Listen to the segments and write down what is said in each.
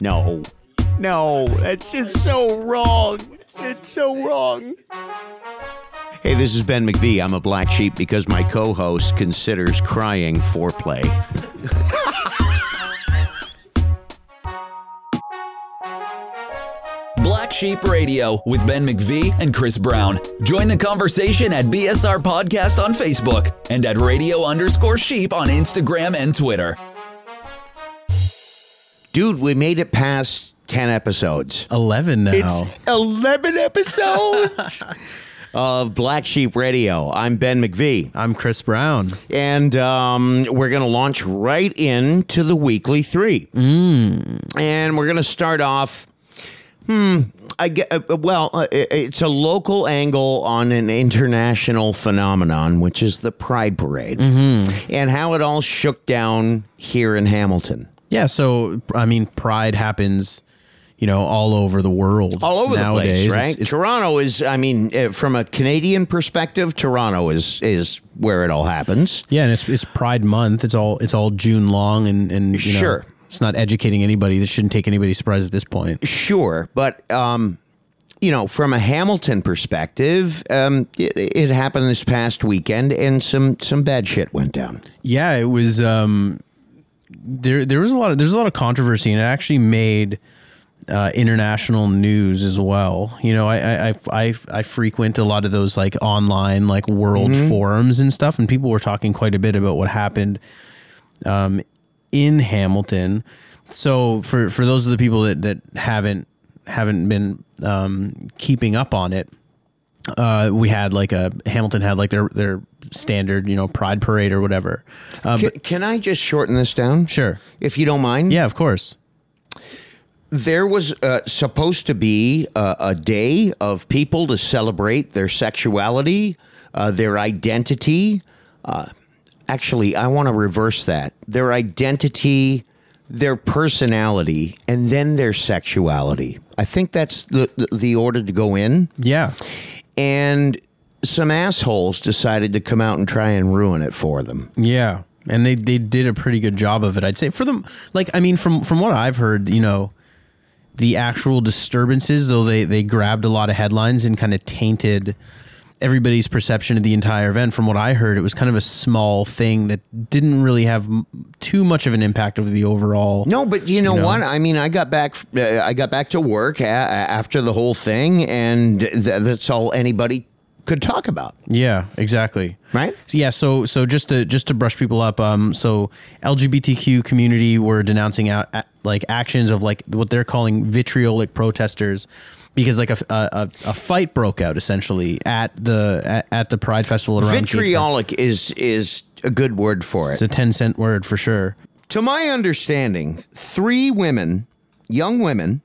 No. No, that's just so wrong. It's so wrong. Hey, this is Ben McVee. I'm a black sheep because my co host considers crying foreplay. Black Sheep Radio with Ben McVee and Chris Brown. Join the conversation at BSR Podcast on Facebook and at radio underscore sheep on Instagram and Twitter. Dude, we made it past 10 episodes. 11 now. It's 11 episodes of Black Sheep Radio. I'm Ben McVee. I'm Chris Brown. And um, we're going to launch right into the weekly three. And we're going to start off. Hmm. I get uh, well. Uh, it's a local angle on an international phenomenon, which is the Pride Parade, and how it all shook down here in Hamilton. Yeah, so I mean, Pride happens, you know, all over the world, all over nowadays. the place, right? It's- it's- Toronto is, I mean, uh, from a Canadian perspective, Toronto is is where it all happens. yeah, and it's it's Pride Month. It's all it's all June long, and and you know, Sure. it's not educating anybody. This shouldn't take anybody surprise at this point. Sure, but um, you know, from a Hamilton perspective, um, it, it happened this past weekend, and some some bad shit went down. Yeah, it was. Um, there there was a lot of there's a lot of controversy, and it actually made. Uh, international news as well. You know, I, I I I I frequent a lot of those like online like world forums and stuff, and people were talking quite a bit about what happened um, in Hamilton. So for for those of the people that that haven't haven't been um, keeping up on it, uh, we had like a Hamilton had like their their standard you know Pride parade or whatever. Uh, Can, but can I just shorten this down? sure, If you don't mind. yeah, of course. There was uh, supposed to be a, a day of people to celebrate their sexuality, uh, their identity. Uh, actually, I want to reverse that their identity, their personality, and then their sexuality. I think that's the, the order to go in. Yeah, And some assholes decided to come out and try and ruin it for them. yeah, and they they did a pretty good job of it. I'd say for them, like I mean, from from what I've heard, you know. The actual disturbances, though they, they grabbed a lot of headlines and kind of tainted everybody's perception of the entire event. From what I heard, it was kind of a small thing that didn't really have too much of an impact over the overall. No, but you know, You know? what? I mean, I got back. Uh, I got back to work a- after the whole thing, and th- that's all anybody could talk about, Yeah, exactly. right? So, yeah, so so just to just to brush people up, um, so LGBTQ community were denouncing out like actions of like what they're calling vitriolic protesters, because like a, a, a fight broke out essentially at the at, at the Pride Festival Vitriolic is is a good word for it. It's a ten cent word for sure. To my understanding, three women, young women,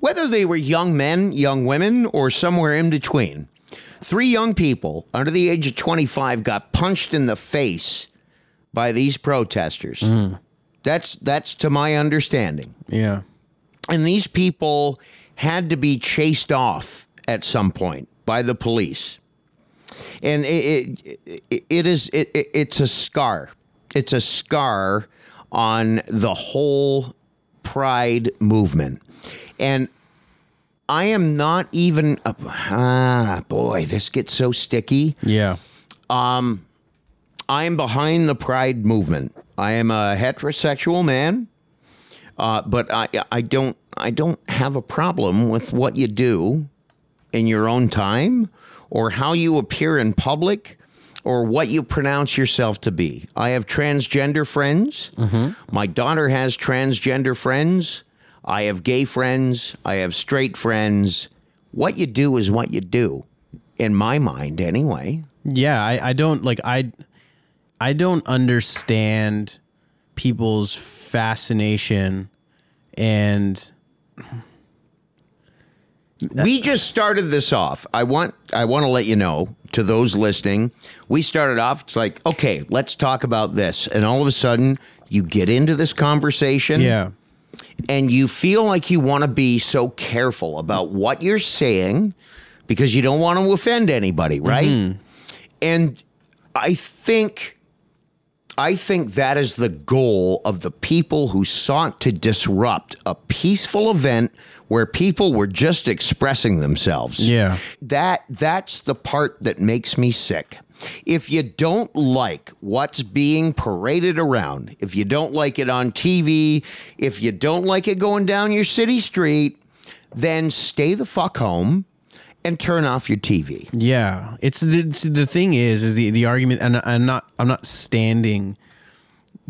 whether they were young men, young women, or somewhere in between, three young people under the age of 25 got punched in the face by these protesters. That's that's to my understanding. Yeah. And these people had to be chased off at some point by the police. And it, it, it is it, it- it's a scar. It's a scar on the whole pride movement. And I am not even ah boy, this gets so sticky. Yeah. Um, I am behind the pride movement. I am a heterosexual man, uh, but I I don't I don't have a problem with what you do in your own time or how you appear in public or what you pronounce yourself to be. I have transgender friends. My daughter has transgender friends. I have gay friends. I have straight friends. What you do is what you do, in my mind, anyway. Yeah, I, I don't like I I don't understand people's fascination and we just started this off. I want I want to let you know to those listening. We started off. It's like okay, let's talk about this, and all of a sudden you get into this conversation, yeah. And you feel like you want to be so careful about what you're saying because you don't want to offend anybody, mm-hmm. right? And I think I think that is the goal of the people who sought to disrupt a peaceful event where people were just expressing themselves. Yeah. That that's the part that makes me sick. If you don't like what's being paraded around, if you don't like it on TV, if you don't like it going down your city street, then stay the fuck home and turn off your TV. Yeah, it's the the thing is is the the argument, and I'm not I'm not standing,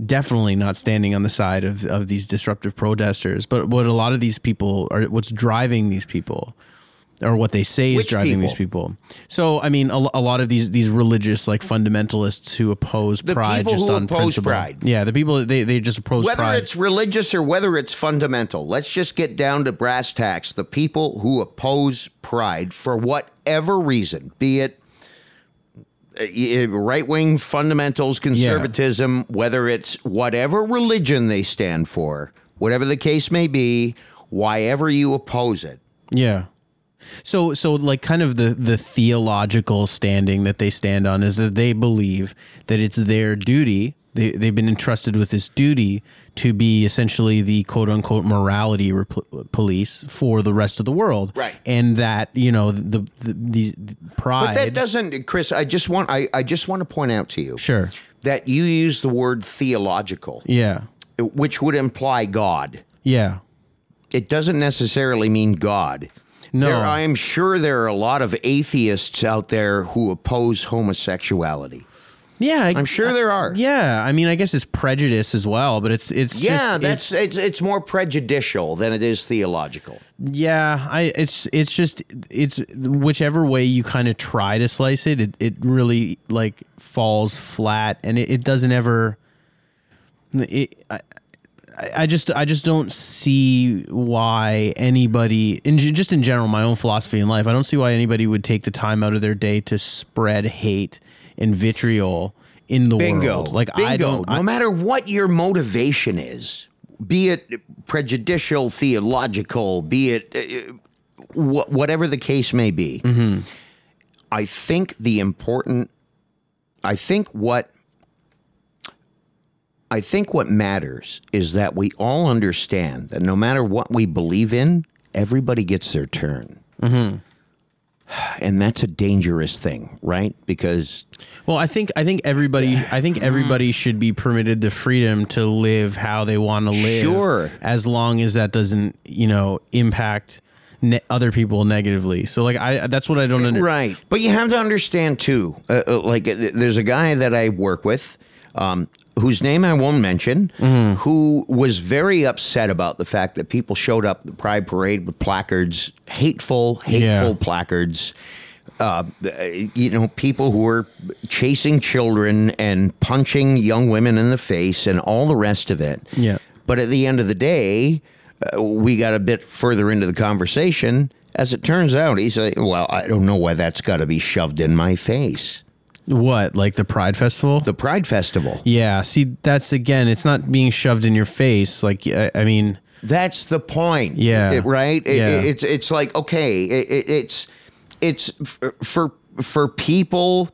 definitely not standing on the side of of these disruptive protesters. But what a lot of these people are, what's driving these people, or what they say is Which driving these people? people. So I mean, a, a lot of these these religious like fundamentalists who oppose The pride people just who on oppose principle. pride. Yeah, the people they they just oppose Whether pride. it's religious or whether it's fundamental, let's just get down to brass tacks. The people who oppose pride for whatever reason, be it eh, eh, right wing fundamentals, conservatism, whether it's whatever religion they stand for, whatever the case may be, why ever you oppose it. Yeah. So so like kind of the the theological standing that they stand on is that they believe that it's their duty they they've been entrusted with this duty to be essentially the quote unquote morality rep- police for the rest of the world. Right. And that, you know, the the, the, the pride But that doesn't, Chris. I just want I, I just want to point out to you Sure. that you use the word theological, Yeah. which would imply God. Yeah. it doesn't necessarily mean God. No. There, I am sure there are a lot of atheists out there who oppose homosexuality. Yeah. I, I'm sure there are. Yeah, I mean, I guess it's prejudice as well, but it's it's Yeah, just, that's it's- it's, it's more prejudicial than it is theological. Yeah, I it's it's just it's whichever way you kind of try to slice it, it, it really like falls flat and it, it doesn't ever it, I, I just I just don't see why anybody in just in general my own philosophy in life I don't see why anybody would take the time out of their day to spread hate and vitriol in the Bingo. world like Bingo. I don't no I, matter what your motivation is, be it prejudicial, theological, be it uh, wh- whatever the case may be, Mm-hmm. I think the important, I think what. I think what matters is that we all understand that no matter what we believe in, everybody gets their turn. Mm-hmm. And that's a dangerous thing, right? Because Well, I think I think everybody I think everybody should be permitted the freedom to live how they want to live. Sure. as long as that doesn't you know impact ne- other people negatively. So like I that's what I don't understand. Right. But you have to understand too. Uh, uh, like, uh, there's a guy that I work with, um, whose name I won't mention, who was very upset about the fact that people showed up the Pride Parade with placards, hateful, hateful Yeah. placards. Uh, you know, people who were chasing children and punching young women in the face and all the rest of it. Yeah. But at the end of the day, uh, we got a bit further into the conversation. As it turns out, he's like, well, I don't know why that's got to be shoved in my face. What like the Pride Festival? The Pride Festival. yeah. See, that's again, it's not being shoved in your face. Like I, I mean, That's the point. Yeah. It- right? It- Yeah. it's it's like okay, it, it, it's it's f- for for people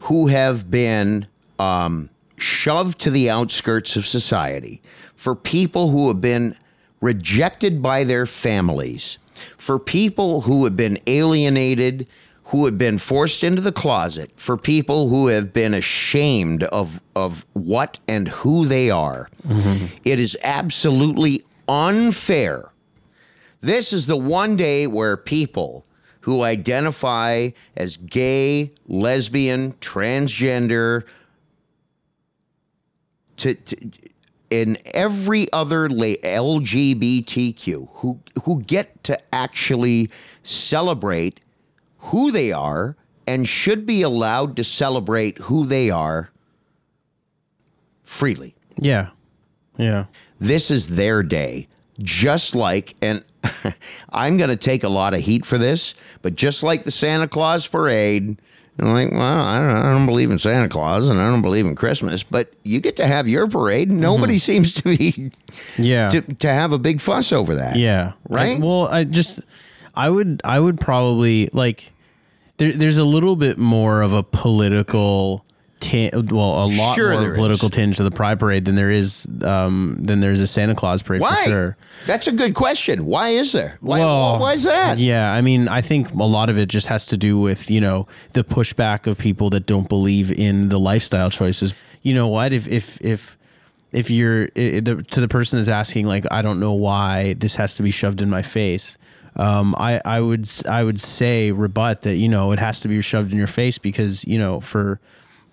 who have been um, shoved to the outskirts of society, for people who have been rejected by their families, for people who have been alienated, who have been forced into the closet, for people who have been ashamed of of what and who they are. Mm-hmm. It is absolutely unfair. This is the one day where people who identify as gay, lesbian, transgender, to, to in every other LGBTQ who who get to actually celebrate who they are and should be allowed to celebrate who they are freely. yeah, yeah, This is their day. Just like, and I'm going to take a lot of heat for this, but just like the Santa Claus parade, I'm like, well, I don't, I don't believe in Santa Claus and I don't believe in Christmas, but you get to have your parade. Nobody mm-hmm. seems to be yeah. to, to have a big fuss over that. Yeah. Right? I- well, I just I would I would probably like there, there's a little bit more of a political tin, well, a lot Sure more political is. tinge to the Pride Parade than there is um, than there's a Santa Claus parade Why? for sure. That's a good question. Why is there? Why, Well, why is that? Yeah, I mean, I think a lot of it just has to do with you know the pushback of people that don't believe in the lifestyle choices. You know what? If if if if you're to the person that's asking, like, I don't know why this has to be shoved in my face. Um, I, I would I would say rebut that you know it has to be shoved in your face because you know for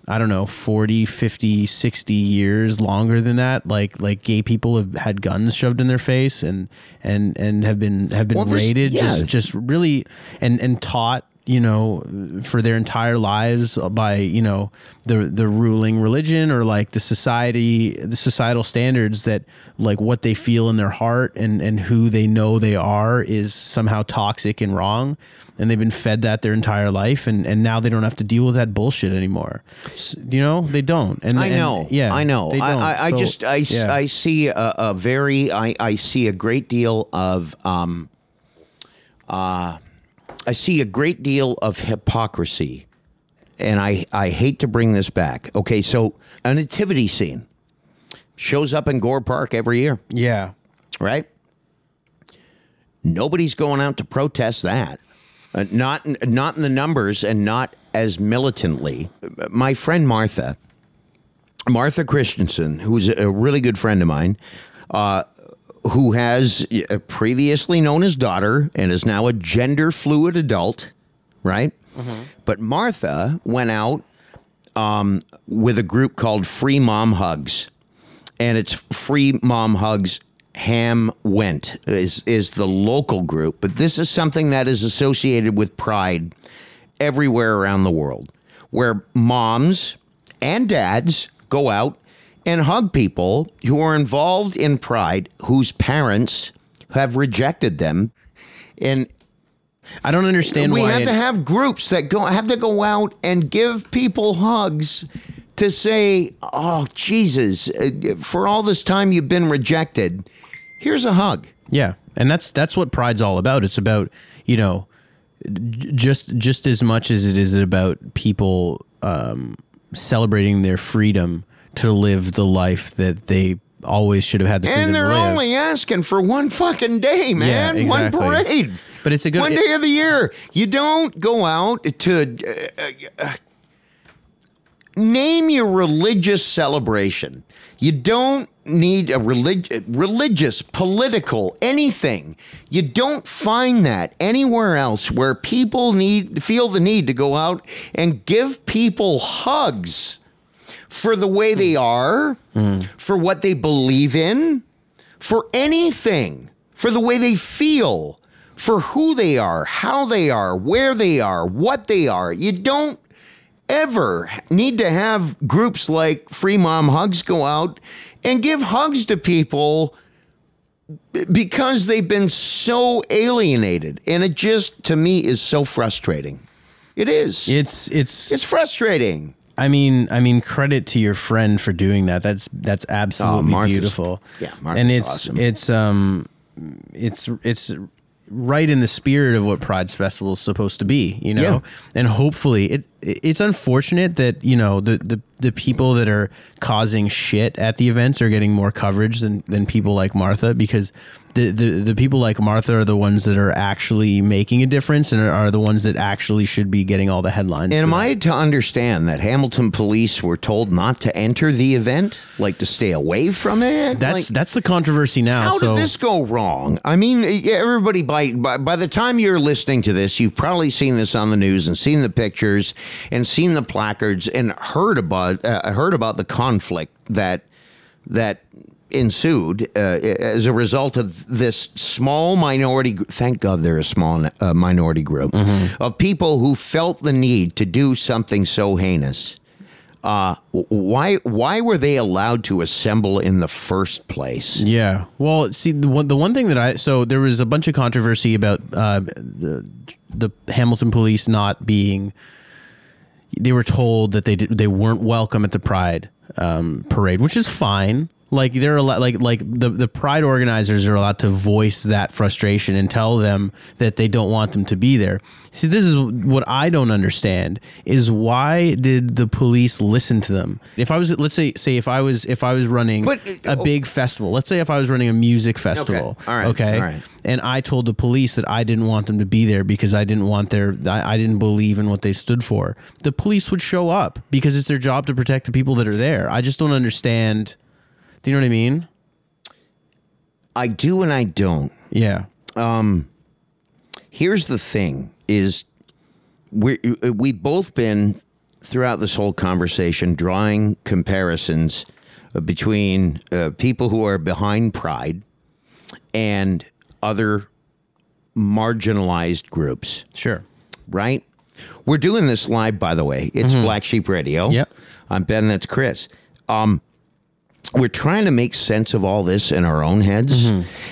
I don't know 40 50 60 years longer than that like like gay people have had guns shoved in their face and and and have been have been Well, rated yeah. just just really and and taught you know for their entire lives by you know the the ruling religion or like the society the societal standards that like what they feel in their heart and and who they know they are is somehow toxic and wrong and they've been fed that their entire life and and now they don't have to deal with that bullshit anymore S- you know they don't and I and- know. yeah I know. I. I, I So, just I, yeah. I see a, a very I, I see a great deal of um uh I see a great deal of hypocrisy. And I, I hate to bring this back. Okay, so a nativity scene shows up in Gore Park every year, yeah right? Nobody's going out to protest that. Uh, not not in the numbers and not as militantly. My friend Martha, Martha Christensen, who's a really good friend of mine, uh, who has previously known his daughter and is now a gender fluid adult, right? But Martha went out um, with a group called Free Mom Hugs, and it's Free Mom Hugs. Ham went is is the local group, but this is something that is associated with Pride everywhere around the world, where moms and dads go out and hug people who are involved in Pride, whose parents have rejected them, and I don't understand we why We have it- to have groups that go have to go out and give people hugs to say, "Oh Jesus, uh, for all this time you've been rejected, here's a hug." Yeah, and that's that's what pride's all about. It's about you know, just just as much as it is about people um, celebrating their freedom to live the life that they always should have had the freedom And they're to live. only asking for one fucking day, man. exactly. One parade. But it's a good- one day of the year. You don't go out to uh, uh, name your religious celebration. You don't need a relig- religious, political, anything. You don't find that anywhere else where people need feel the need to go out and give people hugs for the way they are, for what they believe in, for anything, for the way they feel, for who they are, how they are, where they are, what they are. You don't ever need to have groups like Free Mom Hugs go out and give hugs to people because they've been so alienated. And it just, to me, is so frustrating. It is. It's it's it's frustrating. I mean, I mean, credit to your friend for doing that. That's that's absolutely Martha's- beautiful. yeah, Martha's and it's awesome. it's um, it's it's right in the spirit of what Pride's Festival is supposed to be. You know, Yeah. and hopefully it it's unfortunate that you know the the the people that are causing shit at the events are getting more coverage than than people like Martha because. The, the, the people like Martha are the ones that are actually making a difference and are, the ones that actually should be getting all the headlines. And am for I to understand that Hamilton police were told not to enter the event, like to stay away from it? That's Like, that's the controversy now. how so did this go wrong? I mean, everybody by, by by the time you're listening to this, you've probably seen this on the news and seen the pictures and seen the placards and heard about uh, heard about the conflict that that ensued uh, as a result of this small minority. Thank God they're a small uh, minority group of people who felt the need to do something so heinous. Uh, why why were they allowed to assemble in the first place? Yeah. Well, see the one the one thing that I so there was a bunch of controversy about uh, the the Hamilton police not being. They were told that they did, they weren't welcome at the Pride um, parade, which is fine. Like they're allowed, like like the the pride organizers are allowed to voice that frustration and tell them that they don't want them to be there. See, this is what I don't understand is why did the police listen to them? If I was let's say say if I was if I was running But, a uh, big festival, let's say if I was running a music festival, All right. okay, All right. and I told the police that I didn't want them to be there because I didn't want their I, I didn't believe in what they stood for. The police would show up because it's their job to protect the people that are there. I just don't understand. Do you know what I mean? I do and I don't. Yeah. Um, here's the thing: is we we've both been throughout this whole conversation drawing comparisons uh, between uh, people who are behind Pride and other marginalized groups. Sure. right? We're doing this live, by the way. It's Black Sheep Radio. Yep. I'm Ben. That's Chris. Um, we're trying to make sense of all this in our own heads,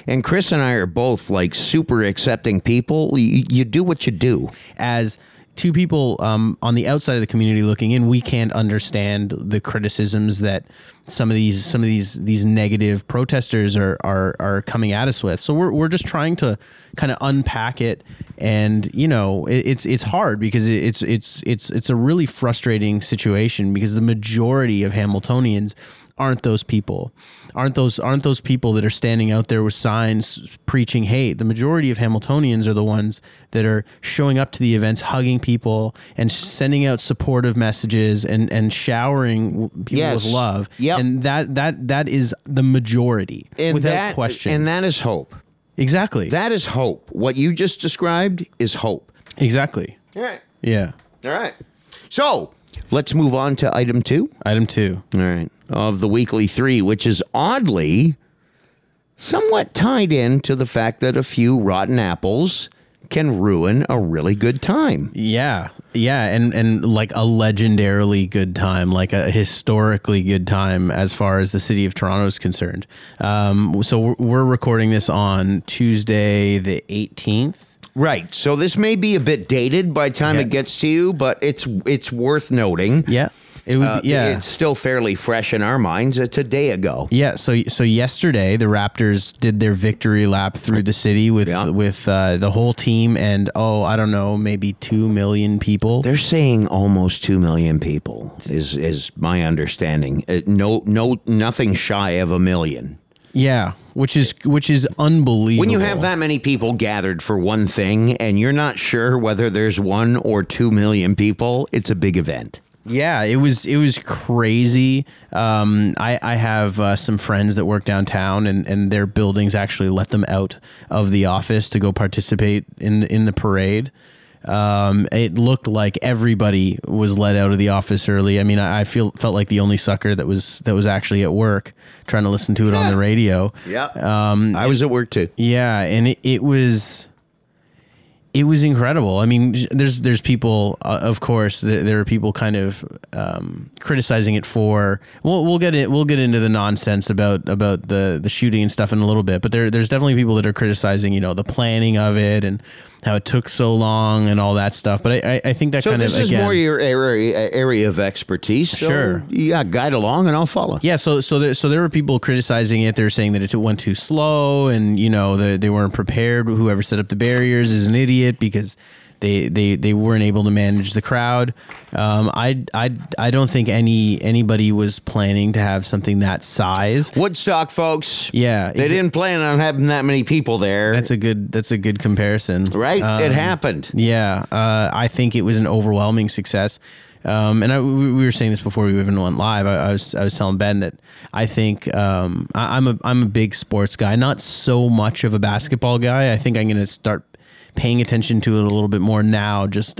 and Chris and I are both like super accepting people. You, you do what you do. As two people um, on the outside of the community looking in, we can't understand the criticisms that some of these some of these these negative protesters are are, are coming at us with. So we're, we're just trying to kind of unpack it, and you know it, it's it's hard because it- it's it's it's it's a really frustrating situation because the majority of Hamiltonians aren't those people aren't those aren't those people that are standing out there with signs preaching hate the majority of hamiltonians are the ones that are showing up to the events hugging people and sending out supportive messages and and showering people Yes. with love Yep. and that that that is the majority And without that, question And that is hope. exactly That is hope. What you just described is hope. exactly All right. yeah All right. So let's move on to item two. item two All right. Of the weekly three, which is oddly somewhat tied in to the fact that a few rotten apples can ruin a really good time. Yeah, yeah, and and like a legendarily good time, like a historically good time as far as the city of Toronto is concerned. Um, so we're, recording this on Tuesday, the eighteenth. Right. So this may be a bit dated by the time Yeah. it gets to you, but it's it's worth noting. Yeah, it would. Uh, yeah, It's still fairly fresh in our minds. It's a day ago. Yeah, so so yesterday the Raptors did their victory lap through the city with Yeah. with uh, the whole team and oh I don't know maybe two million people. They're saying almost two million people is is my understanding. Uh, no, no, nothing shy of a million. Yeah, which is which is unbelievable. When you have that many people gathered for one thing and you're not sure whether there's one or two million people, it's a big event. Yeah, it was it was crazy. Um, I I have uh, some friends that work downtown, and, and their buildings actually let them out of the office to go participate in in the parade. Um, it looked like everybody was let out of the office early. I mean, I, I feel felt like the only sucker that was that was actually at work trying to listen to it on the radio. Yeah. Um, I was at work too. Yeah, and it, it was it was incredible. I mean, there's there's people, uh, of course, there, there are people kind of um, criticizing it for. We'll we'll get it. We'll get into the nonsense about about the the shooting and stuff in a little bit. But there there's definitely people that are criticizing, you know, the planning of it and how it took so long and all that stuff. But I I, I think that So kind this of this is again, more your area area of expertise. So Sure. Yeah, guide along and I'll follow. Yeah, so so there so there were people criticizing it. They're saying that it went too slow, and you know the, they weren't prepared. Whoever set up the barriers is an idiot because they they, they weren't able to manage the crowd. Um, I I I don't think any anybody was planning to have something that size. Woodstock folks. Yeah, They exa- didn't plan on having that many people there. That's a good that's a good comparison, right? Um, it happened. Yeah, uh, I think it was an overwhelming success. Um, and I, we we were saying this before we even went live. I, I was I was telling Ben that I think um, I, I'm a I'm a big sports guy, not so much of a basketball guy. I think I'm going to start paying attention to it a little bit more now. Just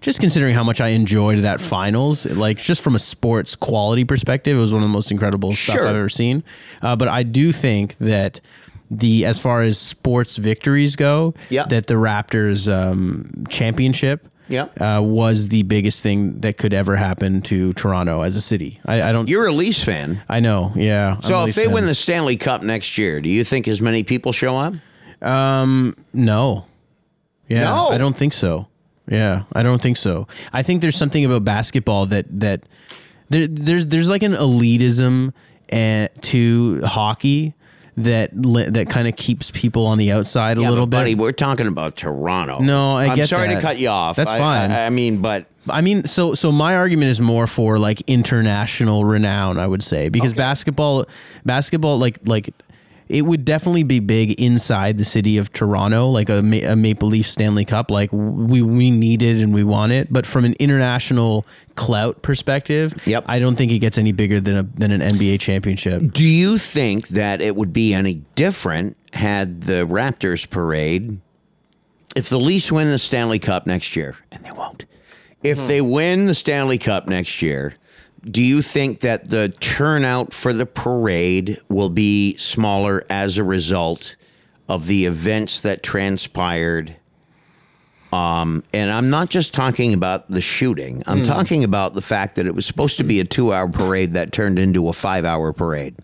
just considering how much I enjoyed that finals, like just from a sports quality perspective, it was one of the most incredible stuff I've ever seen. Uh, but I do think that the as far as sports victories go, Yeah. that the Raptors um, championship Yeah. uh, was the biggest thing that could ever happen to Toronto as a city. I, I don't. You're a Leafs fan. I know. Yeah. I'm So if they fan. win the Stanley Cup next year, do you think as many people show up? no. Yeah. No. I don't think so. Yeah, I don't think so. I think there's something about basketball that that there, there's there's like an elitism and to hockey that that kind of keeps people on the outside a Yeah, little but bit. buddy. We're talking about Toronto. No, I I'm get sorry to cut you off. That's I- fine. I, I mean, but I mean, so so my argument is more for like international renown, I would say, because basketball, basketball, like like it would definitely be big inside the city of Toronto, like a, a Maple Leaf Stanley Cup. Like we we need it and we want it, but from an international clout perspective, Yep. I don't think it gets any bigger than a than an NBA championship. do you think that it would be any different had the Raptors parade if the Leafs win the Stanley Cup next year, and they won't? If hmm. they win the Stanley Cup next year, do you think that the turnout for the parade will be smaller as a result of the events that transpired? Um, and I'm not just talking about the shooting. I'm talking about the fact that it was supposed to be a two-hour parade that turned into a five-hour parade.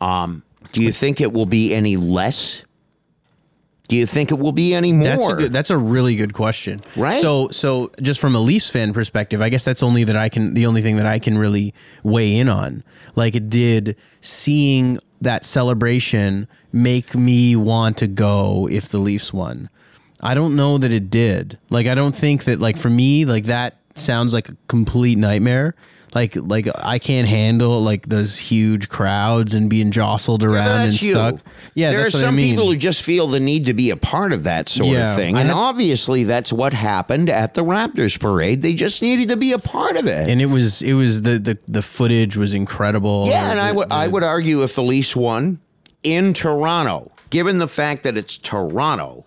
Um, do you think it will be any less? Do you think it will be any more? That's a good, that's a really good question. Right? So so just from a Leafs fan perspective, I guess that's only that I can the only thing that I can really weigh in on. Like it did seeing that celebration make me want to go if the Leafs won. I don't know that it did. Like I don't think that like for me like that sounds like a complete nightmare. Like like I can't handle like those huge crowds and being jostled around and That's you. stuck. Yeah, there that's are what I some mean. people who just feel the need to be a part of that sort Yeah, of thing, and have- obviously that's what happened at the Raptors parade. They just needed to be a part of it. and it was it was the the, the footage was incredible. yeah, and I The- would I would argue if the Leafs won in Toronto, given the fact that it's Toronto,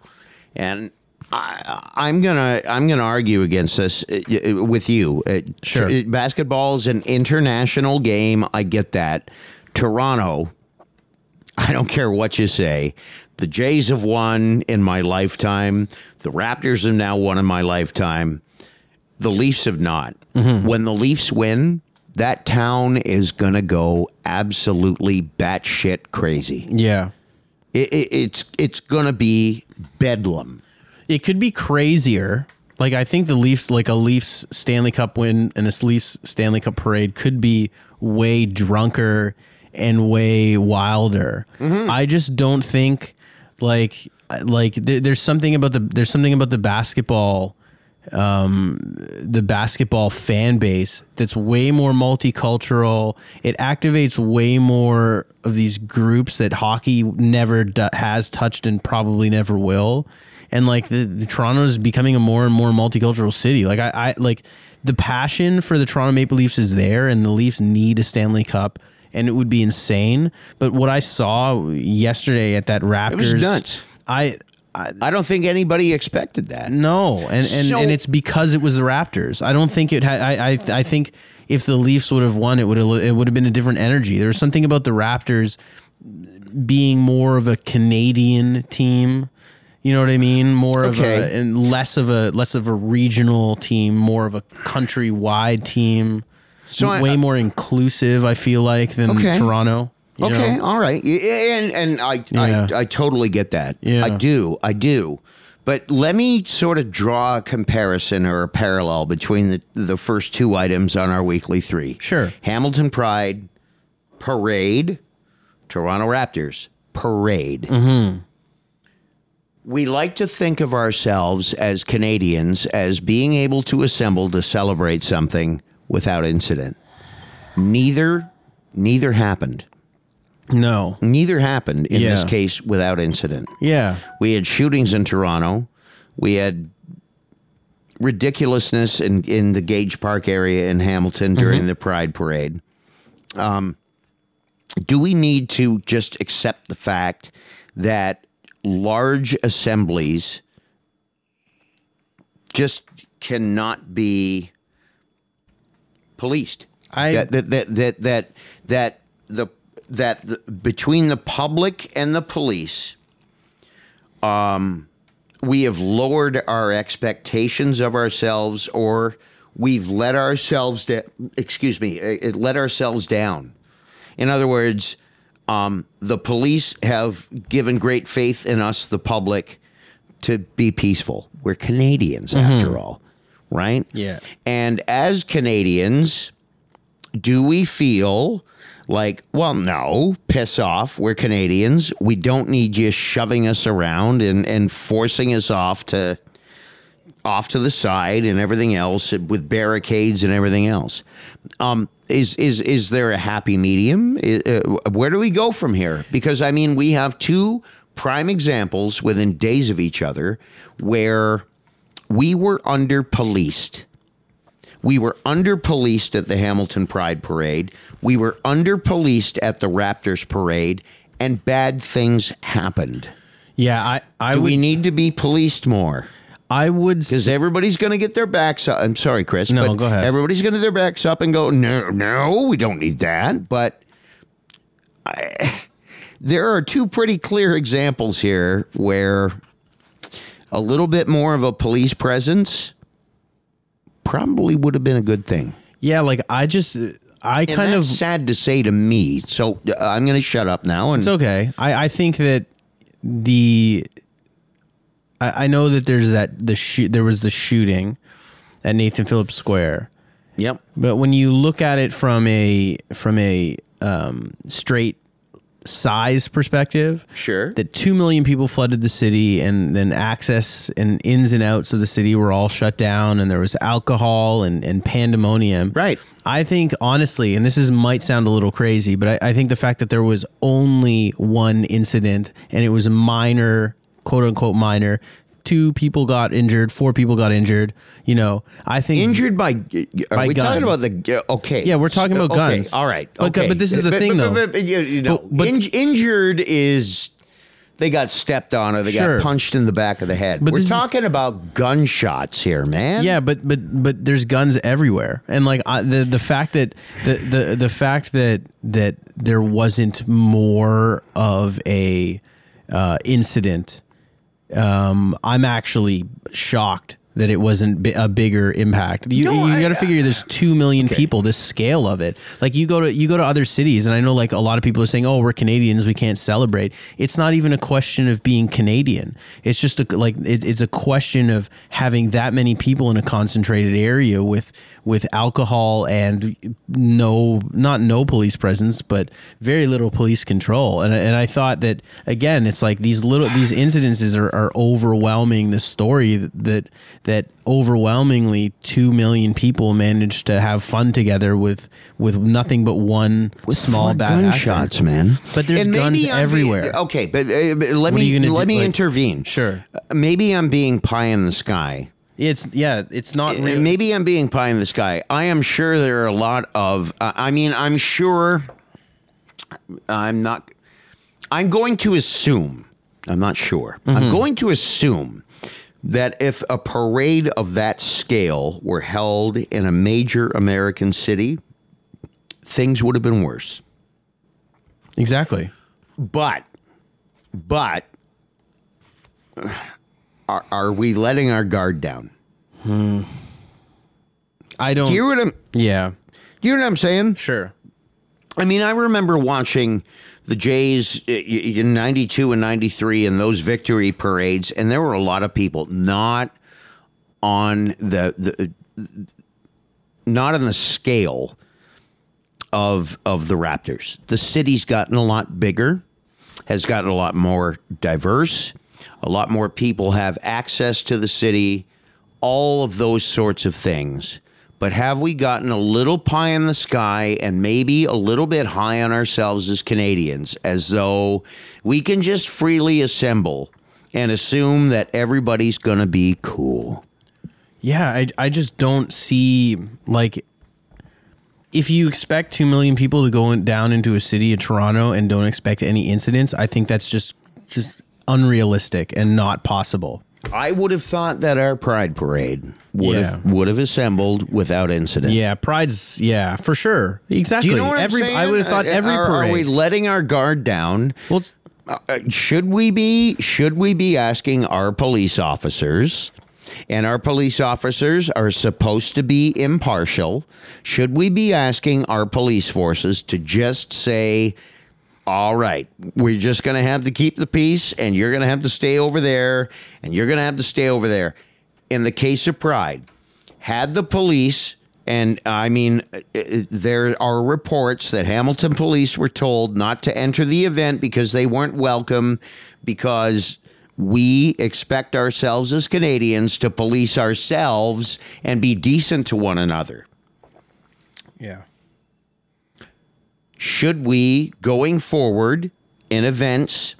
and I, I'm gonna I'm gonna argue against this uh, uh, with you. Uh, Sure. basketball is an international game. I get that. Toronto, I don't care what you say. The Jays have won in my lifetime. The Raptors have now won in my lifetime. The Leafs have not. When the Leafs win, that town is going to go absolutely batshit crazy. yeah. It, it, it's it's going to be bedlam. It could be crazier. Like I think the Leafs, like a Leafs Stanley Cup win and a Leafs Stanley Cup parade, could be way drunker and way wilder. Mm-hmm. I just don't think like like there, there's something about the there's something about the basketball um, the basketball fan base that's way more multicultural. It activates way more of these groups that hockey never do- has touched and probably never will. And like the, the Toronto is becoming a more and more multicultural city. Like I, I like the passion for the Toronto Maple Leafs is there, and the Leafs need a Stanley Cup. And it would be insane. But what I saw yesterday at that Raptors, was nuts. I, I I don't think anybody expected that. no, and and, So- and it's because it was the Raptors. I don't think it had. I I, I think if the Leafs would have won, it would have it would have been a different energy. There was something about the Raptors being more of a Canadian team. You know what I mean? More of a and less of a less of a regional team, more of a countrywide team. So I- way uh, more inclusive. I feel like than Okay. Toronto. Okay, know? all right, and and I, Yeah. I I totally get that. Yeah. I do, I do. But let me sort of draw a comparison or a parallel between the the first two items on our weekly three. Sure. Hamilton Pride Parade, Toronto Raptors Parade. Mm-hmm. We like to think of ourselves as Canadians as being able to assemble to celebrate something without incident. Neither neither happened. No. Neither happened in this case without incident. Yeah. We had shootings in Toronto. We had ridiculousness in, in the Gage Park area in Hamilton during Mm-hmm. the Pride Parade. Um, do we need to just accept the fact that large assemblies just cannot be policed? I- that that that that that, that the that the, between the public and the police we have lowered our expectations of ourselves or we've let ourselves da- excuse me uh, uh, let ourselves down. In other words um, the police have given great faith in us the public to be peaceful. We're canadians after all right? Yeah. and as canadians do we feel like, well, no, piss off. We're Canadians. We don't need you shoving us around and, and forcing us off to off to the side and everything else with barricades and everything else. Um, is is is there a happy medium? Uh, where do we go from here? Because I mean, we have two prime examples within days of each other where we were under policed. We were under policed at the Hamilton Pride Parade. We were under policed at the Raptors Parade, and bad things happened. Yeah, I I Do would we need to be policed more? I would Because everybody's going to get their backs up. I'm sorry, Chris. No, but go ahead. Everybody's going to their backs up and go, no, no, we don't need that. But I, there are two pretty clear examples here where a little bit more of a police presence probably would have been a good thing. yeah, like I just I And kind of sad to say to me. So uh, I'm going to shut up now. And It's okay. I, I think that the I, I know that there's that the shoot there was the shooting at Nathan Phillips Square, yep. but when you look at it from a from a um, straight size perspective, Sure. that two million people flooded the city, and then access and ins and outs of the city were all shut down, and there was alcohol and, and pandemonium. Right. I think honestly, and this is might sound a little crazy, but I, I think the fact that there was only one incident and it was a minor, quote unquote minor, two people got injured, four people got injured. You know, I think Injured by? Are By we talking about the? Okay. Yeah, we're talking about Okay, guns. All right. But okay. but this is the thing, though. But, but, you, know, But- but- inj- injured is they got stepped on or they Sure. got punched in the back of the head. But we're this is- talking about gunshots here, man. Yeah, but but but there's guns everywhere, and like I, the the fact that the the the fact that that there wasn't more of a uh, incident, um, I'm actually shocked that it wasn't bi- a bigger impact. You, No, you got to figure there's two million people. This scale of it, like you go to you go to other cities, and I know like a lot of people are saying, "Oh, we're Canadians, we can't celebrate." It's not even a question of being Canadian. It's just a, like it, it's a question of having that many people in a concentrated area with with alcohol and no not no police presence, but very little police control. And I- and I thought that again, it's like these little these incidences are, are overwhelming the story that that overwhelmingly two million people managed to have fun together with with nothing but one small Four bad gunshots, man. But there's And guns I'm everywhere. being- okay, but, uh, but let What me let do? me Like- intervene. Sure. Uh, Maybe I'm being pie in the sky. It's yeah, it's not real. Maybe I'm being pie in the sky. I am sure there are a lot of. Uh, I mean, I'm sure. I'm not. I'm going to assume. I'm not sure. Mm-hmm. I'm going to assume that if a parade of that scale were held in a major American city, things would have been worse. exactly. But, but, are, are we letting our guard down? Hmm. I don't. Do you hear what I'm? yeah. Do you know what I'm saying? Sure. I mean, I remember watching the Jays uh, i- in 92 and 93 and those victory parades, and there were a lot of people not on the, the uh, not on the scale of of the Raptors. The city's gotten a lot bigger, has gotten a lot more diverse, a lot more people have access to the city, all of those sorts of things. But have we gotten a little pie in the sky and maybe a little bit high on ourselves as Canadians, as though we can just freely assemble and assume that everybody's going to be cool? Yeah, I, I just don't see like if you expect 2 million people to go down into a city of Toronto and don't expect any incidents, I think that's just just unrealistic and not possible. I would have thought that our Pride Parade would have would have assembled without incident. Yeah, pride's yeah, for sure. Exactly. Do you know what every I'm saying? I would have thought Uh, every are, parade. Are we letting our guard down? well, Uh, should we be should we be asking our police officers and our police officers are supposed to be impartial should we be asking our police forces to just say all right we're just going to have to keep the peace and you're going to have to stay over there and you're going to have to stay over there in the case of pride had the police And I mean, uh, uh, there are reports that Hamilton police were told not to enter the event because they weren't welcome, because we expect ourselves as Canadians to police ourselves and be decent to one another. Yeah. Should we, going forward in events,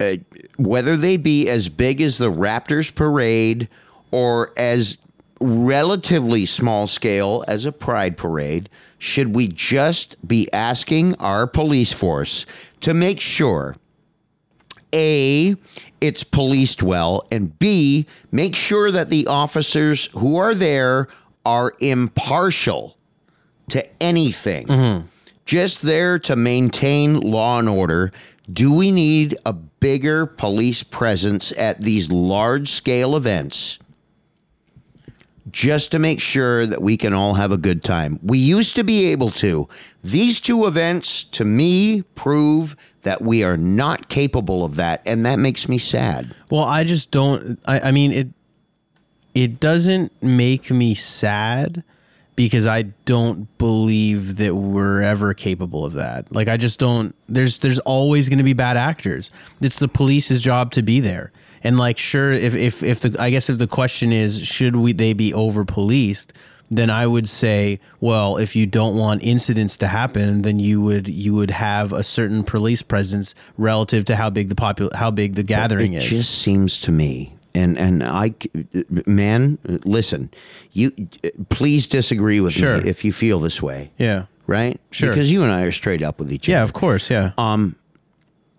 uh, whether they be as big as the Raptors parade or as relatively small scale as a pride parade, should we just be asking our police force to make sure A, it's policed well, and B, make sure that the officers who are there are impartial to anything, just there to maintain law and order? Do we need a bigger police presence at these large scale events? just to make sure that we can all have a good time. We used to be able to. These two events, to me, prove that we are not capable of that, and that makes me sad. Well, I just don't. I, I mean it. It doesn't make me sad because I don't believe that we're ever capable of that. Like I just don't. There's there's always going to be bad actors. It's the police's job to be there. And like, sure, if if if the I guess if the question is should we they be over policed, then I would say, well, if you don't want incidents to happen, then you would you would have a certain police presence relative to how big the popul how big the gathering it is. It just seems to me and and I man listen you please disagree with Sure. me if you feel this way yeah. right Sure. because you and I are straight up with each Yeah, other Yeah, of course. Yeah. Um,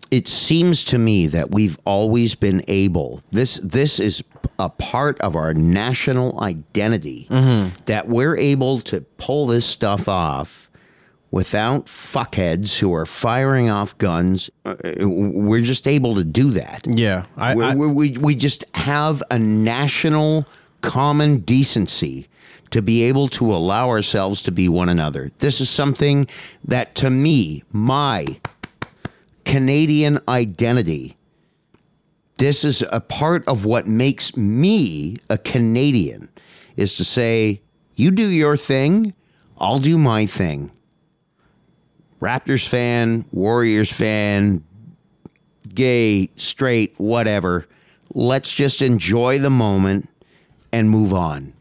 it seems to me that we've always been able this this is a part of our national identity that we're able to pull this stuff off without fuckheads who are firing off guns Uh, we're just able to do that yeah. I, we I, we, we, we just have a national common decency to be able to allow ourselves to be one another. This is something that, to me, my Canadian identity, this is a part of what makes me a Canadian, is to say, you do your thing, I'll do my thing. Raptors fan, Warriors fan, gay, straight, whatever. Let's just enjoy the moment and move on.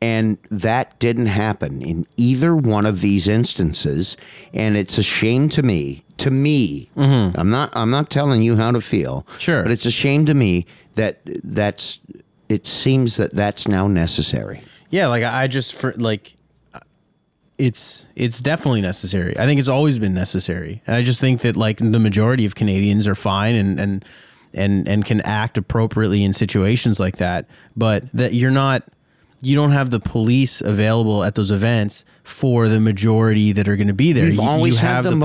And that didn't happen in either one of these instances. And it's a shame to me. To me, mm-hmm. I'm not. I'm not telling you how to feel. Sure. but it's a shame to me that that's. It seems that that's now necessary. yeah, like I I just for like it's it's definitely necessary. I think it's always been necessary. And I just think that like the majority of Canadians are fine and and and and can act appropriately in situations like that, but that you're not you don't have the police available at those events for the majority that are going to be there. We've You- you always had have the them.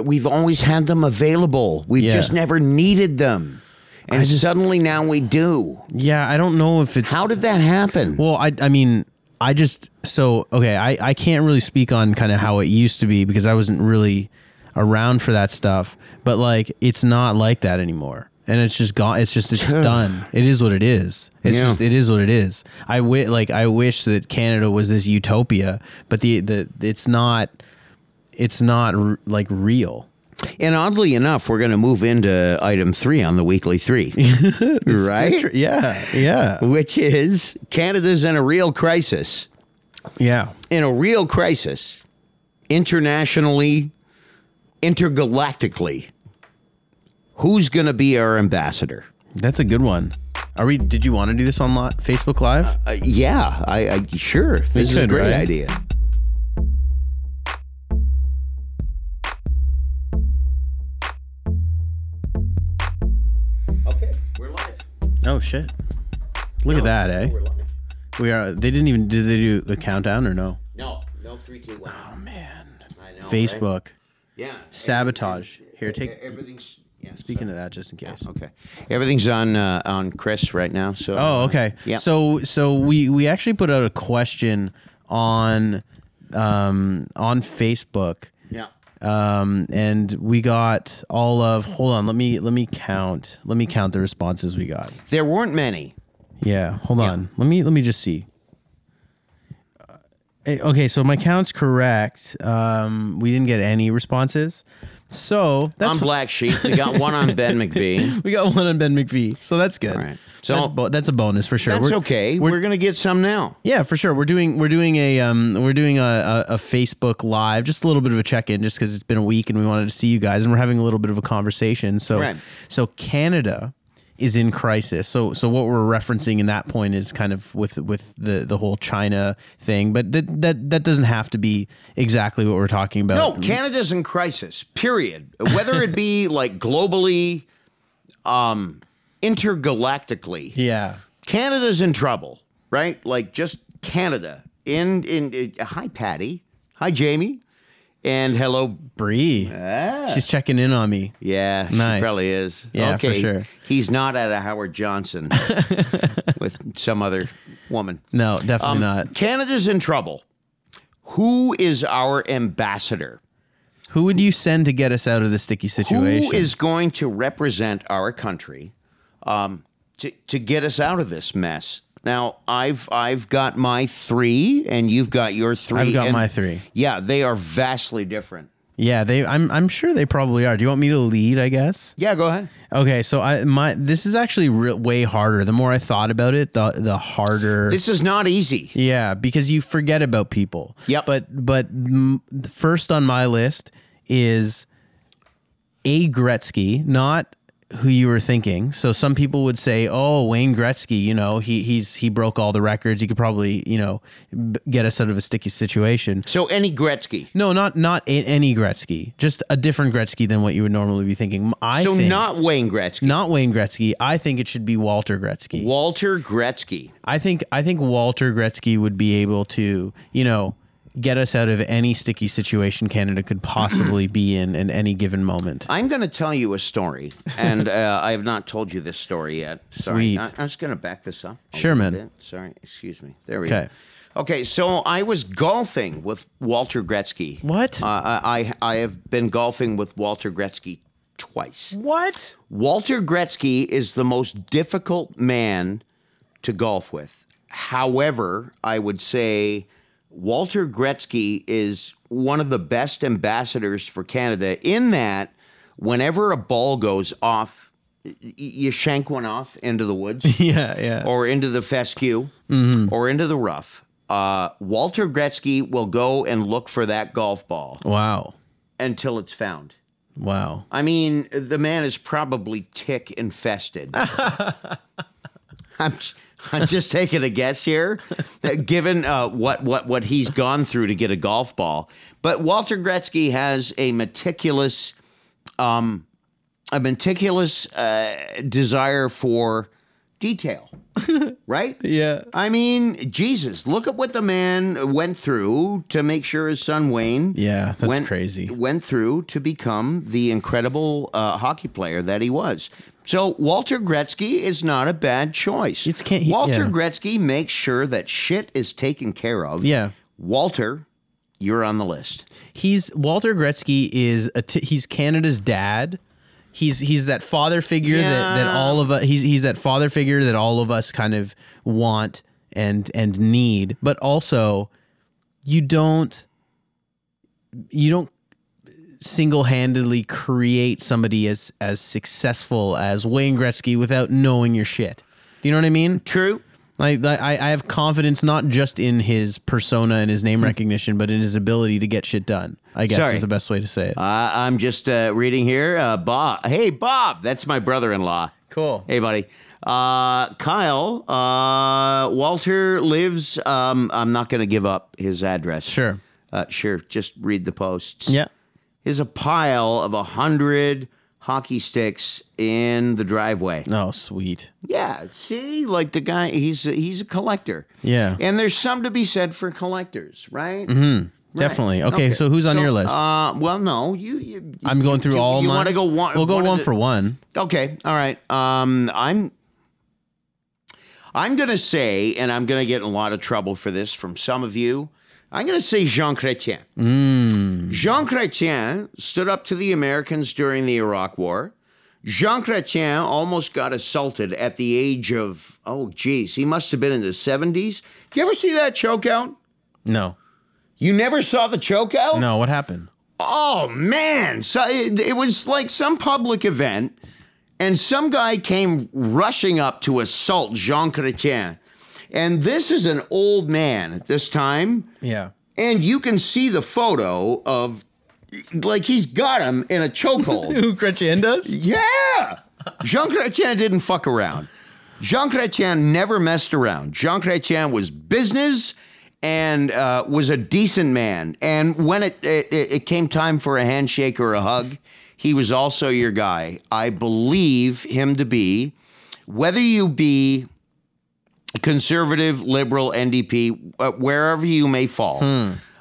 uh, we've always had them available. We've Yeah. just never needed them, and just- suddenly now we do. Yeah, I don't know if it's How did that happen? Well, I I mean, I just so okay, I I can't really speak on kind of how it used to be because I wasn't really around for that stuff, but like it's not like that anymore. And it's just gone. It's just it's done. It is what it is. It's Yeah. just it is what it is. I wi- like I wish that Canada was this utopia, but the the it's not. It's not r- like real. And oddly enough, we're going to move into item three on the weekly three, right? Yeah, yeah, Which is Canada's in a real crisis. yeah. In a real crisis, internationally, intergalactically. Who's going to be our ambassador? That's a good one. Are we? Did you want to do this on li- Facebook Live? Uh, yeah, I, I sure. This is a great right? idea. Oh shit! Look at that, eh? We are. They didn't even. Did they do a countdown or no? No, no, three, two, one. Oh man! I know, right? Facebook Yeah. sabotage. Here, take. Everything's. Yeah, Speaking of that, just in case. Okay. Everything's on uh, on Chris right now. So. Oh, okay. Yeah. So, so we we actually put out a question on um on Facebook. Um, and we got all of. Hold on. Let me let me count. Let me count the responses we got. There weren't many. Yeah. Hold on. Let me let me just see. Eh, Okay, so my count's correct. Um, we didn't get any responses. So that's on Black Sheep. We got one on Ben McVee. we got one on Ben McVee. So that's good. All right. So So- that's, bo- that's a bonus for sure. That's We're- okay. we're- We're, gonna get some now. Yeah, for sure. We're doing we're doing a um we're doing a, a, a Facebook live, just a little bit of a check in, just because it's been a week and we wanted to see you guys, and we're having a little bit of a conversation. So Right. so Canada is in crisis. So so what we're referencing in that point is kind of with with the the whole China thing, but that that that doesn't have to be exactly what we're talking about. No, Canada's in crisis. Period. Whether it be like globally, um, intergalactically, Yeah. Canada's in trouble, right? Like just Canada. In in, in hi Patty, hi Jamie, and hello. Bree. She's checking in on me. Yeah, Nice. she probably is. Yeah, for sure. He's not at a Howard Johnson with some other woman. No, definitely Um, not. Canada's in trouble. Who is our ambassador? Who would you send to get us out of the sticky situation? Who is going to represent our country um, to to get us out of this mess? Now, I've I've got my three, and you've got your 3 I've got and- my three. Yeah, they are vastly different. Yeah, they. I'm. I'm sure they probably are. Do you want me to lead? I guess. Yeah, go ahead. Okay, so I my this is actually re- way harder. The more I thought about it, the the harder. This is not easy. yeah, because you forget about people. Yep. But but the first on my list is a Gretzky, not who you were thinking. So some people would say, "Oh, Wayne Gretzky, you know, he he's he broke all the records. He could probably, you know, b- get us out of a sticky situation." So any Gretzky. No, not not a- any Gretzky, just a different Gretzky than what you would normally be thinking. I so think, not Wayne Gretzky. not Wayne Gretzky. I think it should be Walter Gretzky. Walter Gretzky. I think I think Walter Gretzky would be able to, you know, get us out of any sticky situation Canada could possibly be in in any given moment. I'm going to tell you a story, and uh, I have not told you this story yet. Sorry. Sweet. I, I'm just going to back this up. Sure, man. Sorry, excuse me. There we Okay. go. Okay, so I was golfing with Walter Gretzky. What? Uh, I I have been golfing with Walter Gretzky twice. What? Walter Gretzky is the most difficult man to golf with. However, I would say Walter Gretzky is one of the best ambassadors for Canada in that whenever a ball goes off, you shank one off into the woods Yeah, yeah. or into the fescue or into the rough. Uh, Walter Gretzky will go and look for that golf ball wow. until it's found. Wow. I mean, the man is probably tick infested. I'm, I'm just taking a guess here, uh, given uh, what what what he's gone through to get a golf ball. But Walter Gretzky has a meticulous, um, a meticulous uh, desire for detail, right? Yeah. I mean, Jesus, look at what the man went through to make sure his son Wayne Yeah, that's went, crazy. went through to become the incredible uh, hockey player that he was. So Walter Gretzky is not a bad choice. It's can't- he- Walter yeah. Gretzky makes sure that shit is taken care of. Yeah. Walter, you're on the list. He's Walter Gretzky is a t- he's Canada's dad. He's he's that father figure that, that all of us he's he's that father figure that all of us kind of want and and need, but also you don't you don't single-handedly create somebody as as successful as Wayne Gretzky without knowing your shit. Do you know what I mean? True. I, I I have confidence not just in his persona and his name recognition, but in his ability to get shit done. I guess Sorry. is the best way to say it. Uh, I'm just uh, reading here. Uh, Bob. Hey, Bob. That's my brother-in-law. Cool. Hey, buddy. Uh, Kyle. Uh, Walter lives. Um, I'm not going to give up his address. Sure. Uh, sure. Just read the posts. Yeah. is a pile of a hundred hockey sticks in the driveway. Oh, sweet. Yeah, see, like the guy, he's he's a collector. Yeah. and there's some to be said for collectors, right? Definitely. Okay, so who's on your list? Uh, well, no, you. you I'm going through you, all You want to go one? We'll go of one the- for one. Okay, all right. Um, I'm. I'm gonna say, and I'm gonna get in a lot of trouble for this from some of you. I'm gonna say Jean Chrétien. Hmm. Jean Chrétien stood up to the Americans during the Iraq War. Jean Chrétien almost got assaulted at the age of oh geez, he must have been in the 70s. You ever see that chokeout? No. You never saw the chokeout? No, what happened? Oh man! So it, it was like some public event, and some guy came rushing up to assault Jean Chrétien, and this is an old man at this time, Yeah. and you can see the photo of like he's got him in a chokehold. Who Chrétien does? yeah, Jean Chrétien didn't fuck around. Jean Chrétien never messed around. Jean Chrétien was business and uh, was a decent man. And when it, it it came time for a handshake or a hug, he was also your guy. I believe him to be, whether you be conservative, liberal, NDP, uh, wherever you may fall.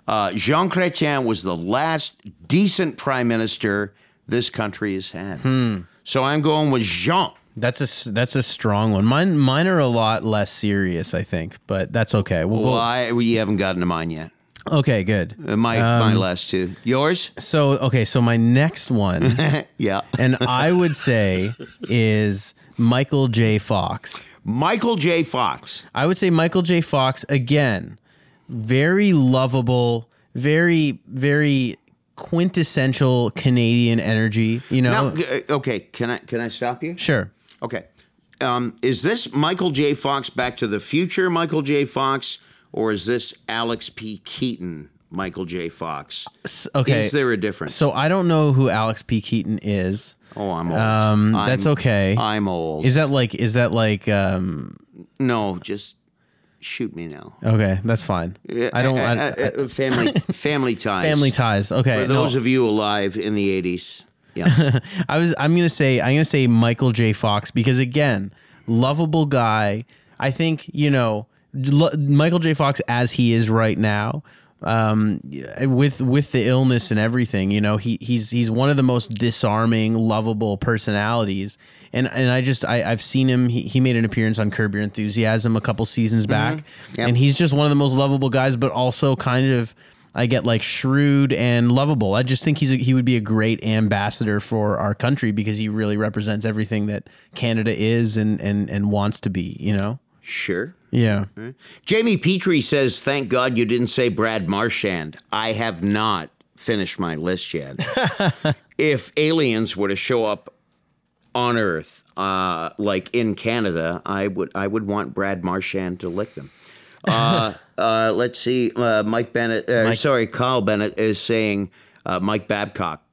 Uh, Jean Chrétien was the last decent prime minister this country has had. So I'm going with Jean. That's a that's a strong one. Mine mine are a lot less serious, I think, but that's okay. We'll Well, I, we haven't gotten to mine yet. Okay, good. Uh, my my last two. Yours? So okay, so my next one, yeah. and I would say is Michael J. Fox. Michael J. Fox. I would say Michael J. Fox again, very lovable, very very quintessential Canadian energy. You know, Now, uh, okay, can I can I stop you? sure. Okay. Um, is this Michael J. Fox Back to the Future Michael J. Fox, or is this Alex P. Keaton Michael J. Fox? Okay, Is there a difference? so I don't know who Alex P. Keaton is. Oh, I'm old. Um, that's I'm- okay. I'm old. Is that like is that like um no, just shoot me now. okay, that's fine. I don't Uh, I, uh, uh, family family ties. family ties. Okay. For those no. of you alive in the '80s. Yeah. I was I'm gonna say I'm gonna say Michael J. Fox because again, lovable guy. I think you know Michael J. Fox as he is right now, um, with with the illness and everything. You know, he he's he's one of the most disarming, lovable personalities. And and I just I, I've seen him. He, he made an appearance on Curb Your Enthusiasm a couple seasons back, Yep. and he's just one of the most lovable guys, but also kind of. I get like shrewd and lovable. I just think he's a, he would be a great ambassador for our country because he really represents everything that Canada is and and and wants to be. You know. Sure. Yeah. Jamie Petrie says, "Thank God you didn't say Brad Marchand." I have not finished my list yet. if aliens were to show up on Earth, uh, like in Canada, I would I would want Brad Marchand to lick them. Uh, uh, let's see. Uh, Mike Bennett, uh, Mike- sorry, Kyle Bennett is saying uh, Mike Babcock.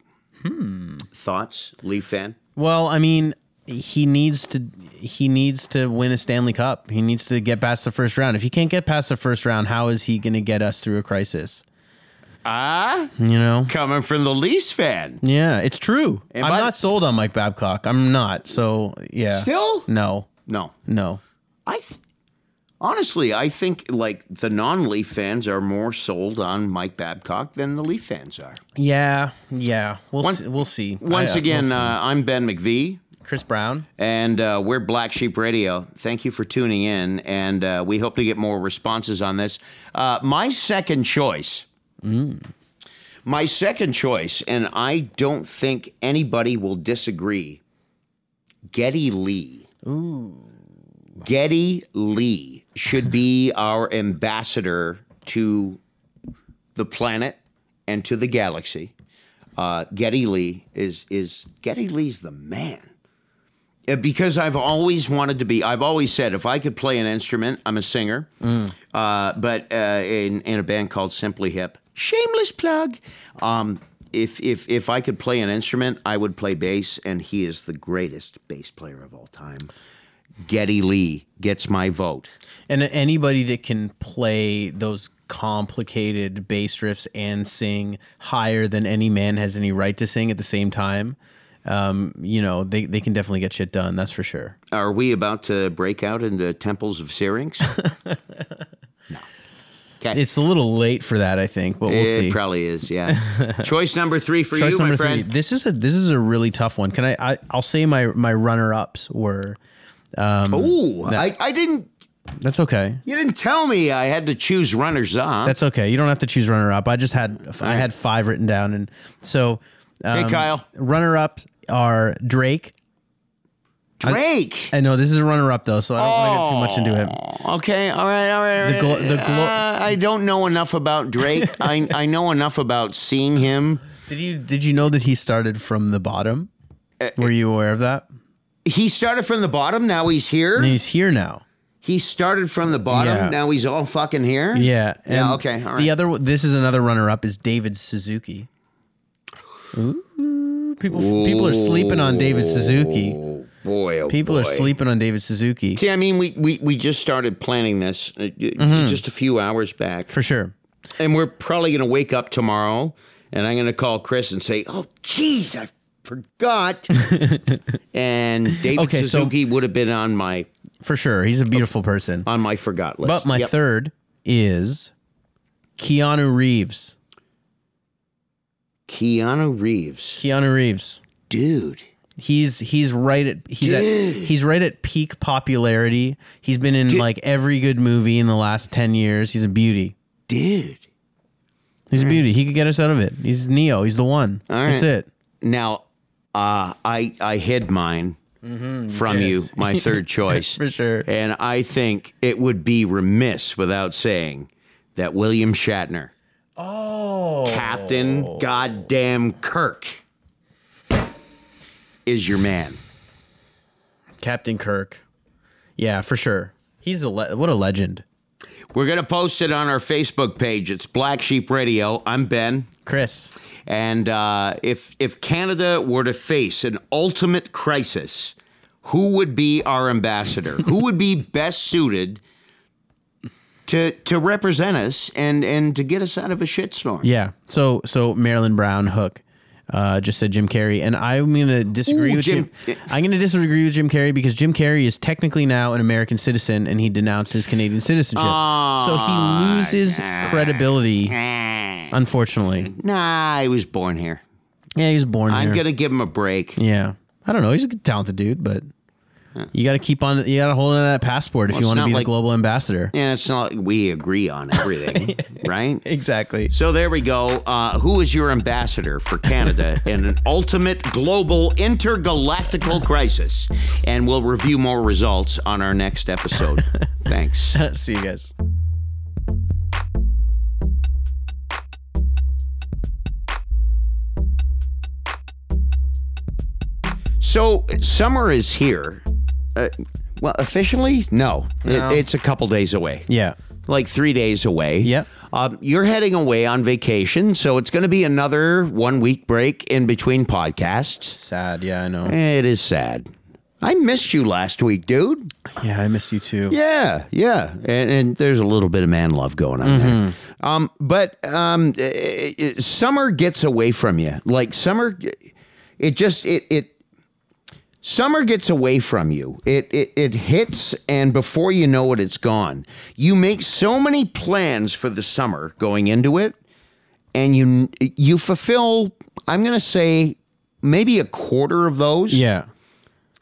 Hmm. Thoughts, Leaf fan? Well, I mean, he needs to he needs to win a Stanley Cup. He needs to get past the first round. If he can't get past the first round, how is he going to get us through a crisis? Ah, You know. coming from the Leafs fan. Yeah, it's true. And I'm not sold on Mike Babcock. I'm not. So yeah. Still? No. No. No. I th- honestly, I think like the non-Leaf fans are more sold on Mike Babcock than the Leaf fans are. Yeah. Yeah. We'll Once- see. we'll see. Once I- uh, again, we'll see. uh, I'm Ben McVee, Chris Brown. and uh, we're Black Sheep Radio. Thank you for tuning in, and uh, we hope to get more responses on this. Uh, my second choice. My second choice, and I don't think anybody will disagree. Geddy Lee. Geddy Lee should be our ambassador to the planet and to the galaxy. Uh, Geddy Lee is is Geddy Lee's the man. Uh, Because I've always wanted to be. I've always said if I could play an instrument, I'm a singer. Uh, but uh, in in a band called Simply Hip, shameless plug. Um, if if if I could play an instrument, I would play bass, and he is the greatest bass player of all time. Geddy Lee gets my vote. And anybody that can play those complicated bass riffs and sing higher than any man has any right to sing at the same time, um, you know, they, they can definitely get shit done. That's for sure. Are we about to break out into temples of Syrinx? no. Okay. It's a little late for that, I think, but we'll it see. probably is, yeah. Choice number three for Choice you, number my three. friend. This is a this is a really tough one. Can I? I I'll say my my runner ups were. Oh, I, I didn't. That's okay. You didn't tell me I had to choose runners up. That's okay. You don't have to choose runner up. I just had I had five written down, and so hey, um, Kyle. runner ups are Drake, Drake. I know this is a runner up though, so I don't want to get too much into it. Okay, all right, all right. all The glo- the glo- Uh, I don't know enough about Drake. I I know enough about seeing him. Did you did you know that he started from the bottom? Uh, Were you aware of that? He started from the bottom. Now he's here. And he's here now. He started from the bottom. Yeah. Now he's all fucking here. Yeah. Yeah. and Okay. All right. The other this is another runner up is David Suzuki. Ooh, people people are sleeping on David Suzuki. oh boy. Oh People are sleeping on David Suzuki See, I mean, we, we, we just started planning this uh, Mm-hmm. just a few hours back. for sure. And we're probably going to wake up tomorrow and I'm going to call Chris and say, oh, geez, I forgot. and David Okay, so- Suzuki would have been on my For sure. He's a beautiful person. on my forgot list. But my Yep. third is Keanu Reeves. Keanu Reeves. Keanu Reeves. Dude. He's he's right at he's at he's right at peak popularity. He's been in like every good movie in the last 10 years. He's a beauty. Dude. He's a beauty. He could get us out of it. He's Neo. He's the one. All That's right. it. Now, uh, I I hid mine from you, my third choice. Mm-hmm. For sure. And I think it would be remiss without saying that William Shatner, Oh. Captain Goddamn Kirk, is your man. Captain Kirk. Yeah, for sure. He's a le- what a legend. We're gonna post it on our Facebook page. It's Black Sheep Radio. I'm Ben. Chris. And uh, if if Canada were to face an ultimate crisis, who would be our ambassador? who would be best suited to to represent us and and to get us out of a shitstorm? Yeah. So so Marilyn Brown Hook uh, just said Jim Carrey, and I'm gonna disagree Ooh, with Jim. Jim- I'm gonna disagree with Jim Carrey because Jim Carrey is technically now an American citizen, and he denounced his Canadian citizenship, so he loses credibility. Unfortunately, Nah, he was born here. yeah, he was born here. I'm here. gonna give him a break. yeah, I don't know. He's a talented dude, but you got to keep on. You got to hold on to that passport if Well, you it's want to not be like- the global ambassador. And it's not like we agree on everything, right? Exactly. So there we go. Uh, who is your ambassador for Canada in an ultimate global intergalactical crisis? And we'll review more results on our next episode. Thanks. See you guys. So summer is here. Uh, well, officially, no. It- it's a couple days away. Yeah. like three days away. Yep. Um, you're heading away on vacation, so it's going to be another one week break in between podcasts. Sad. Yeah, I know. It is sad. I missed you last week, dude. Yeah, I miss you too. Yeah, yeah, and, and there's a little bit of man love going on there. Um, but um, it, it- summer gets away from you. Like summer, it just it it summer gets away from you. It it it hits, and before you know it, it's gone. You make so many plans for the summer going into it, and you you fulfill. I'm going to say maybe a quarter of those. Yeah.